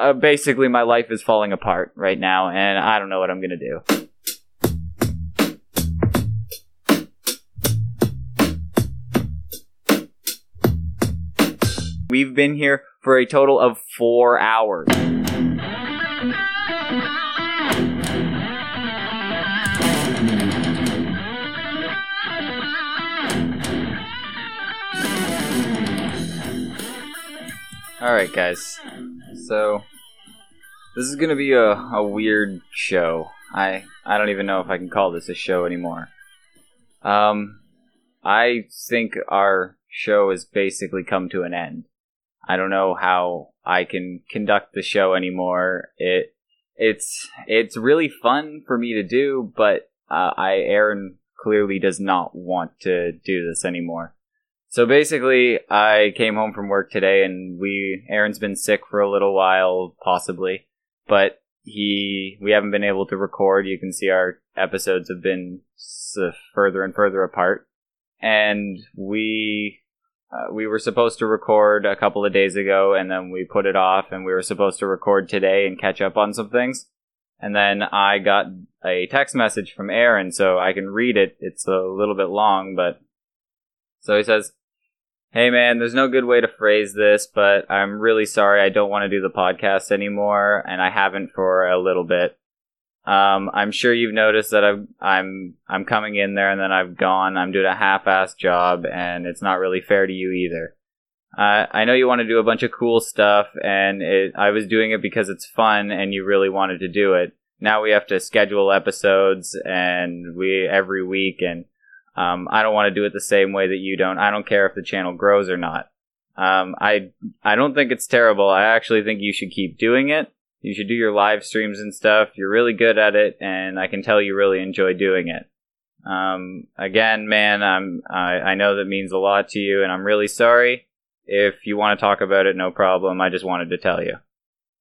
uh, basically my life is falling apart right now, and I don't know what I'm gonna do. We've been here for a total of four hours. Alright, guys. So, this is gonna be a, a weird show. I, I don't even know if I can call this a show anymore. Um, I think our show has basically come to an end. I don't know how I can conduct the show anymore. It, it's, it's really fun for me to do, but uh, I, Aaron clearly does not want to do this anymore. So basically, I came home from work today, and we Aaron's been sick for a little while, possibly, but he we haven't been able to record. You can see our episodes have been further and further apart, and we uh, we were supposed to record a couple of days ago, and then we put it off, and we were supposed to record today and catch up on some things. And then I got a text message from Aaron, so I can read it. It's a little bit long, but so he says, Hey man, there's no good way to phrase this, but I'm really sorry I don't want to do the podcast anymore, and I haven't for a little bit. Um, I'm sure you've noticed that I'm I'm I'm coming in there and then I've gone. I'm doing a half-assed job, and it's not really fair to you either. Uh, I know you want to do a bunch of cool stuff, and it, I was doing it because it's fun, and you really wanted to do it. Now we have to schedule episodes, and we every week, and um, I don't want to do it the same way that you don't. I don't care if the channel grows or not. Um, I I don't think it's terrible. I actually think you should keep doing it. You should do your live streams and stuff. You're really good at it, and I can tell you really enjoy doing it. Um, again, man, I'm I, I know that means a lot to you, and I'm really sorry. If you want to talk about it, no problem. I just wanted to tell you.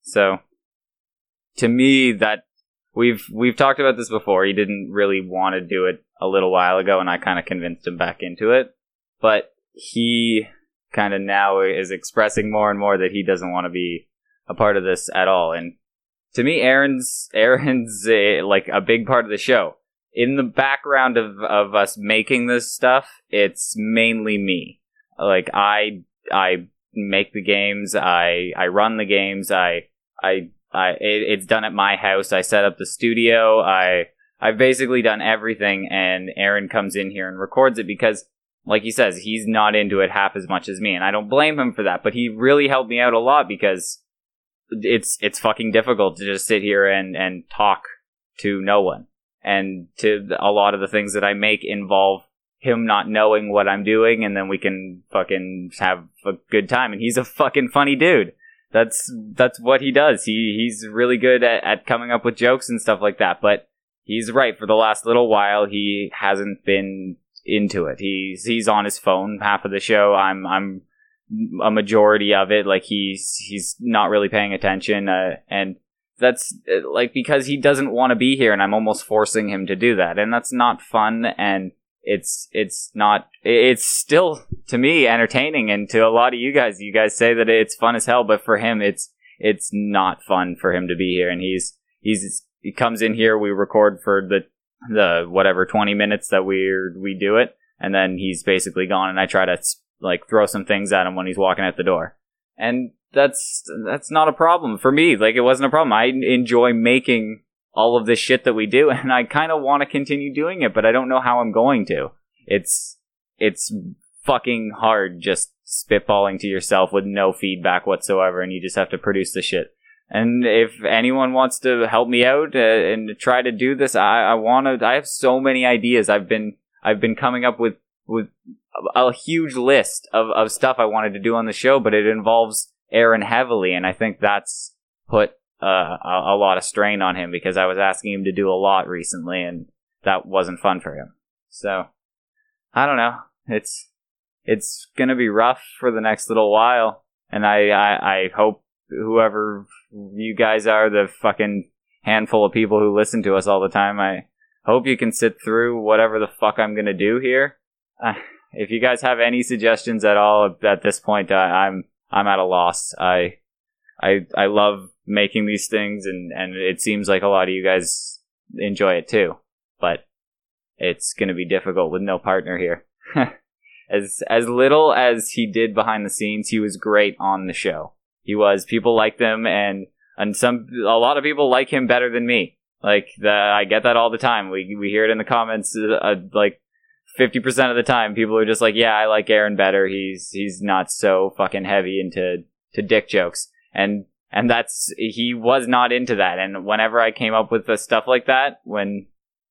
So, to me, that we've we've talked about this before. He didn't really want to do it a little while ago, and I kind of convinced him back into it. But he kind of now is expressing more and more that he doesn't want to be a part of this at all. And to me, Aaron's Aaron's a, like a big part of the show. In the background of of us making this stuff, it's mainly me. Like I I make the games, I I run the games, I I I it, it's done at my house. I set up the studio. I I've basically done everything, and Aaron comes in here and records it because, like he says, he's not into it half as much as me, and I don't blame him for that. But he really helped me out a lot because it's it's fucking difficult to just sit here and and talk to no one, and to a lot of the things that I make involve him not knowing what I'm doing, and then we can fucking have a good time. And he's a fucking funny dude. That's that's what he does. He he's really good at, at coming up with jokes and stuff like that. But he's right. For the last little while, he hasn't been into it. He's he's on his phone half of the show. I'm I'm a majority of it. Like he's he's not really paying attention, uh, and that's uh, like because he doesn't want to be here, and I'm almost forcing him to do that, and that's not fun. And it's it's not it's still to me entertaining, and to a lot of you guys, you guys say that it's fun as hell, but for him, it's it's not fun for him to be here, and he's he's he comes in here, we record for the the whatever 20 minutes that we we do it, and then he's basically gone. And I try to like throw some things at him when he's walking out the door, and that's that's not a problem for me. Like it wasn't a problem. I enjoy making all of this shit that we do, and I kind of want to continue doing it, but I don't know how I'm going to. It's it's fucking hard just spitballing to yourself with no feedback whatsoever, and you just have to produce the shit. And if anyone wants to help me out uh, and try to do this, I, I want to. I have so many ideas. I've been I've been coming up with with a, huge list of, of stuff I wanted to do on the show, but it involves Aaron heavily, and I think that's put uh, a, a lot of strain on him because I was asking him to do a lot recently, and that wasn't fun for him. So I don't know. It's it's gonna be rough for the next little while, and I I, I hope whoever you guys are, the fucking handful of people who listen to us all the time. I hope you can sit through whatever the fuck I'm gonna do here. Uh, if you guys have any suggestions at all at this point, uh, I'm I'm at a loss. I I I love making these things, and and it seems like a lot of you guys enjoy it too. But it's to be difficult with no partner here. as as little as he did behind the scenes, he was great on the show. He was. People liked him, and and some a lot of people like him better than me. Like the, I get that all the time. We we hear it in the comments. Uh, like fifty percent of the time, people are just like, "Yeah, I like Aaron better. He's he's not so fucking heavy into to dick jokes." And and that's he was not into that. And whenever I came up with the stuff like that, when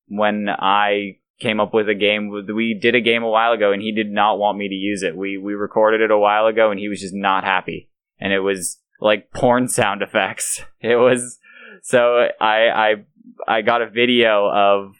when I came up with a game, we did a game a while ago, and he did not want me to use it. We we recorded it a while ago, and he was just not happy. And it was like porn sound effects. It was so I I I got a video of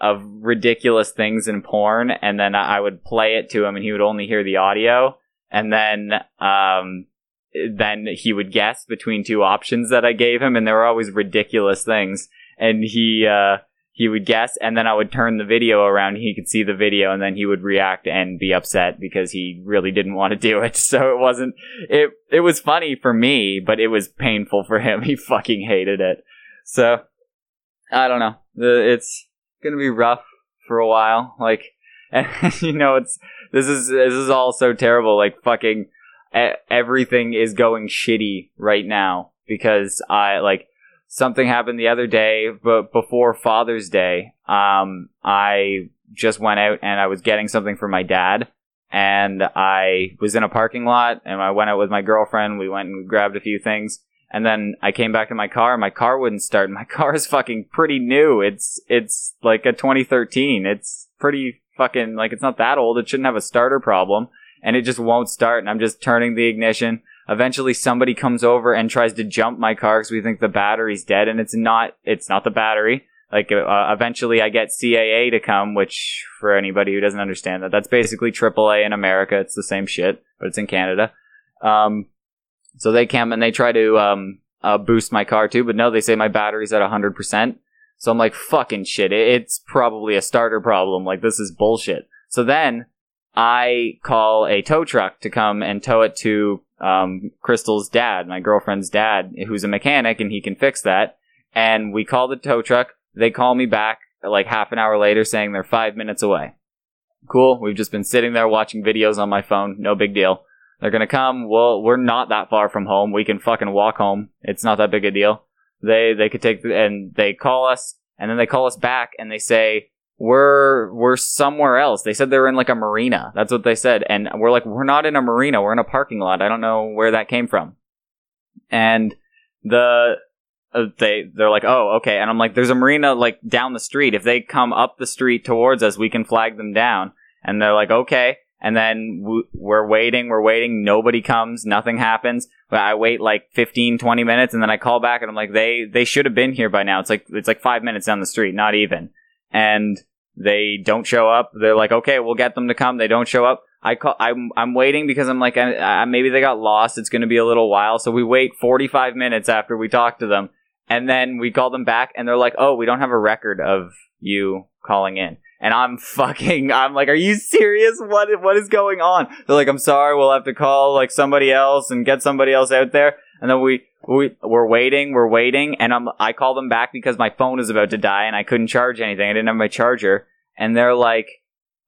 of ridiculous things in porn, and then I would play it to him, and he would only hear the audio, and then um, then he would guess between two options that I gave him, and they were always ridiculous things, and he uh, he would guess, and then I would turn the video around, he could see the video, and then he would react and be upset because he really didn't want to do it. So it wasn't it it was funny for me, but it was painful for him. He fucking hated it. So I don't know. It's gonna be rough for a while. Like, and you know, it's this is this is all so terrible. Like, fucking everything is going shitty right now because I like something happened the other day, but before Father's Day, um, I just went out and I was getting something for my dad. And I was in a parking lot and I went out with my girlfriend. We went and grabbed a few things and then I came back to my car. My car wouldn't start. My car is fucking pretty new. It's it's like a 2013. It's pretty fucking like it's not that old. It shouldn't have a starter problem, and it just won't start. And I'm just turning the ignition. Eventually, somebody comes over and tries to jump my car because we think the battery's dead, and it's not. It's not the battery. Like uh, eventually, I get CAA to come, which for anybody who doesn't understand that, that's basically AAA in America. It's the same shit, but it's in Canada. Um, so they come and they try to um, uh, boost my car too, but no, they say my battery's at 100%. So I'm like, fucking shit, it's probably a starter problem. Like, this is bullshit. So then I call a tow truck to come and tow it to um, Crystal's dad, my girlfriend's dad, who's a mechanic and he can fix that. And we call the tow truck. They call me back like half an hour later saying they're five minutes away. Cool. We've just been sitting there watching videos on my phone. No big deal. They're gonna come. Well, we're not that far from home. We can fucking walk home. It's not that big a deal. They they could take the, and they call us and then they call us back and they say we're we're somewhere else. They said they were in like a marina. That's what they said. And we're like we're not in a marina. We're in a parking lot. I don't know where that came from. And the uh, they they're like, "Oh, okay." And I'm like, "There's a marina like down the street. If they come up the street towards us, we can flag them down." And they're like, "Okay." and then we're waiting, we're waiting, nobody comes, nothing happens. But I wait like 15, 20 minutes and then I call back and I'm like, they, they should have been here by now. It's like, it's like five minutes down the street, not even. And they don't show up. They're like, okay, we'll get them to come. They don't show up. I call, I'm, I'm waiting because I'm like, I, I, maybe they got lost. It's going to be a little while. So we wait 45 minutes after we talk to them. And then we call them back and they're like, oh, we don't have a record of you calling in and I'm fucking, I'm like, are you serious? What, what is going on? They're like, I'm sorry, we'll have to call like somebody else and get somebody else out there. And then we, we, we're waiting, we're waiting, and I'm, I call them back because my phone is about to die and I couldn't charge anything. I didn't have my charger. And they're like,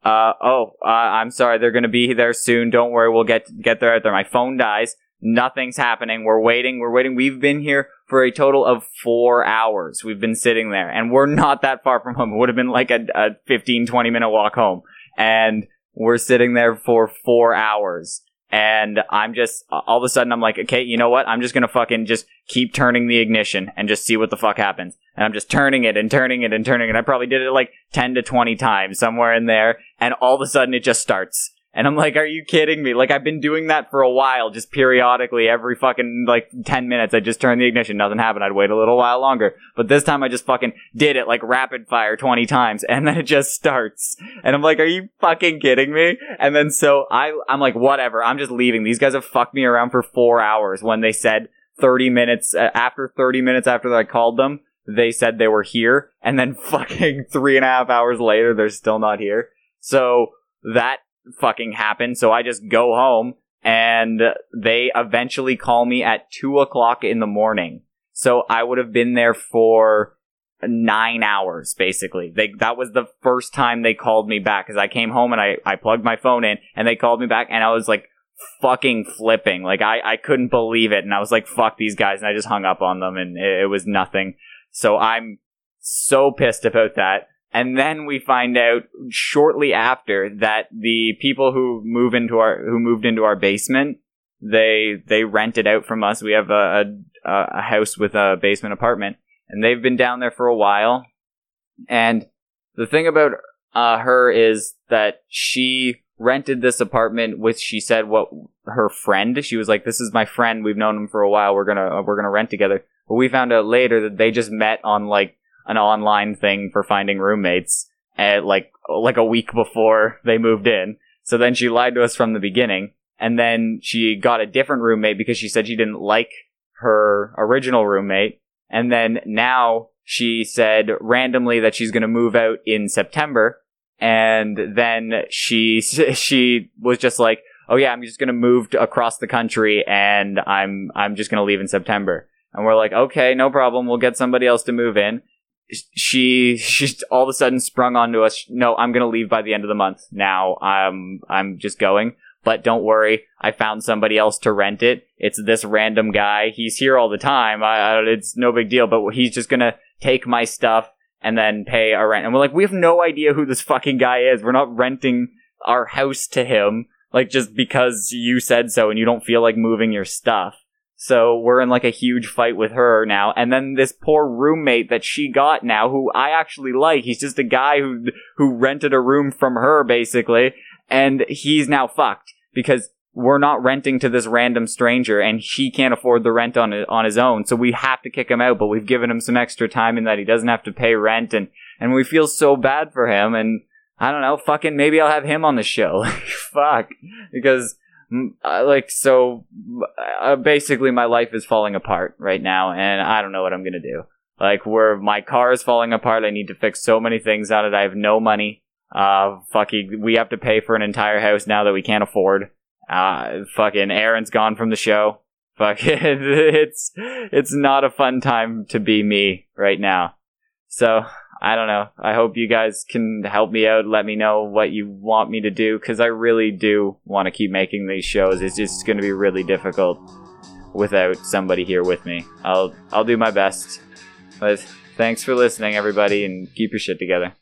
uh, oh, uh, I'm sorry, they're gonna be there soon. Don't worry, we'll get, get there out there. My phone dies. Nothing's happening. We're waiting. We're waiting. We've been here for a total of four hours. We've been sitting there and we're not that far from home. It would have been like a, a 15, 20 minute walk home. And we're sitting there for four hours. And I'm just, all of a sudden I'm like, okay, you know what? I'm just gonna fucking just keep turning the ignition and just see what the fuck happens. And I'm just turning it and turning it and turning it. I probably did it like 10 to 20 times somewhere in there. And all of a sudden it just starts and I'm like, are you kidding me? Like, I've been doing that for a while, just periodically, every fucking, like, 10 minutes, I just turn the ignition, nothing happened, I'd wait a little while longer. But this time I just fucking did it, like, rapid fire 20 times, and then it just starts. And I'm like, are you fucking kidding me? And then so I, I'm like, whatever, I'm just leaving. These guys have fucked me around for four hours when they said 30 minutes, uh, after 30 minutes after I called them, they said they were here, and then fucking three and a half hours later, they're still not here. So, that fucking happen. So I just go home and they eventually call me at two o'clock in the morning. So I would have been there for nine hours basically. They that was the first time they called me back because I came home and I I plugged my phone in and they called me back and I was like fucking flipping. Like I I couldn't believe it and I was like fuck these guys and I just hung up on them and it, it was nothing. So I'm so pissed about that. And then we find out shortly after that the people who move into our who moved into our basement they they rented out from us. We have a, a, a house with a basement apartment, and they've been down there for a while. And the thing about uh, her is that she rented this apartment with she said what her friend. She was like, "This is my friend. We've known him for a while. We're gonna we're gonna rent together." But we found out later that they just met on like an online thing for finding roommates at like like a week before they moved in. So then she lied to us from the beginning, and then she got a different roommate because she said she didn't like her original roommate, and then now she said randomly that she's going to move out in September, and then she she was just like, "Oh yeah, I'm just going to move across the country, and I'm I'm just going to leave in September." And we're like, "Okay, no problem. We'll get somebody else to move in." She she's all of a sudden sprung onto us. No, I'm gonna leave by the end of the month. Now I'm I'm just going. But don't worry, I found somebody else to rent it. It's this random guy. He's here all the time. I, I, it's no big deal. But he's just gonna take my stuff and then pay a rent. And we're like, we have no idea who this fucking guy is. We're not renting our house to him, like just because you said so and you don't feel like moving your stuff. So we're in like a huge fight with her now. And then this poor roommate that she got now, who I actually like, he's just a guy who, who rented a room from her basically. And he's now fucked because we're not renting to this random stranger and he can't afford the rent on on his own. So we have to kick him out, but we've given him some extra time in that he doesn't have to pay rent and, and we feel so bad for him. And I don't know, fucking maybe I'll have him on the show. Fuck. Because like so uh, basically my life is falling apart right now and i don't know what i'm gonna do. Like where my car is falling apart i need to fix so many things on it. I have no money. Uh fucking we have to pay for an entire house now that we can't afford. Uh fucking aaron's gone from the show. Fucking it's it's not a fun time to be me right now. So I don't know. I hope you guys can help me out. Let me know what you want me to do because I really do want to keep making these shows. It's just going to be really difficult without somebody here with me. I'll I'll do my best. But thanks for listening, everybody, and keep your shit together.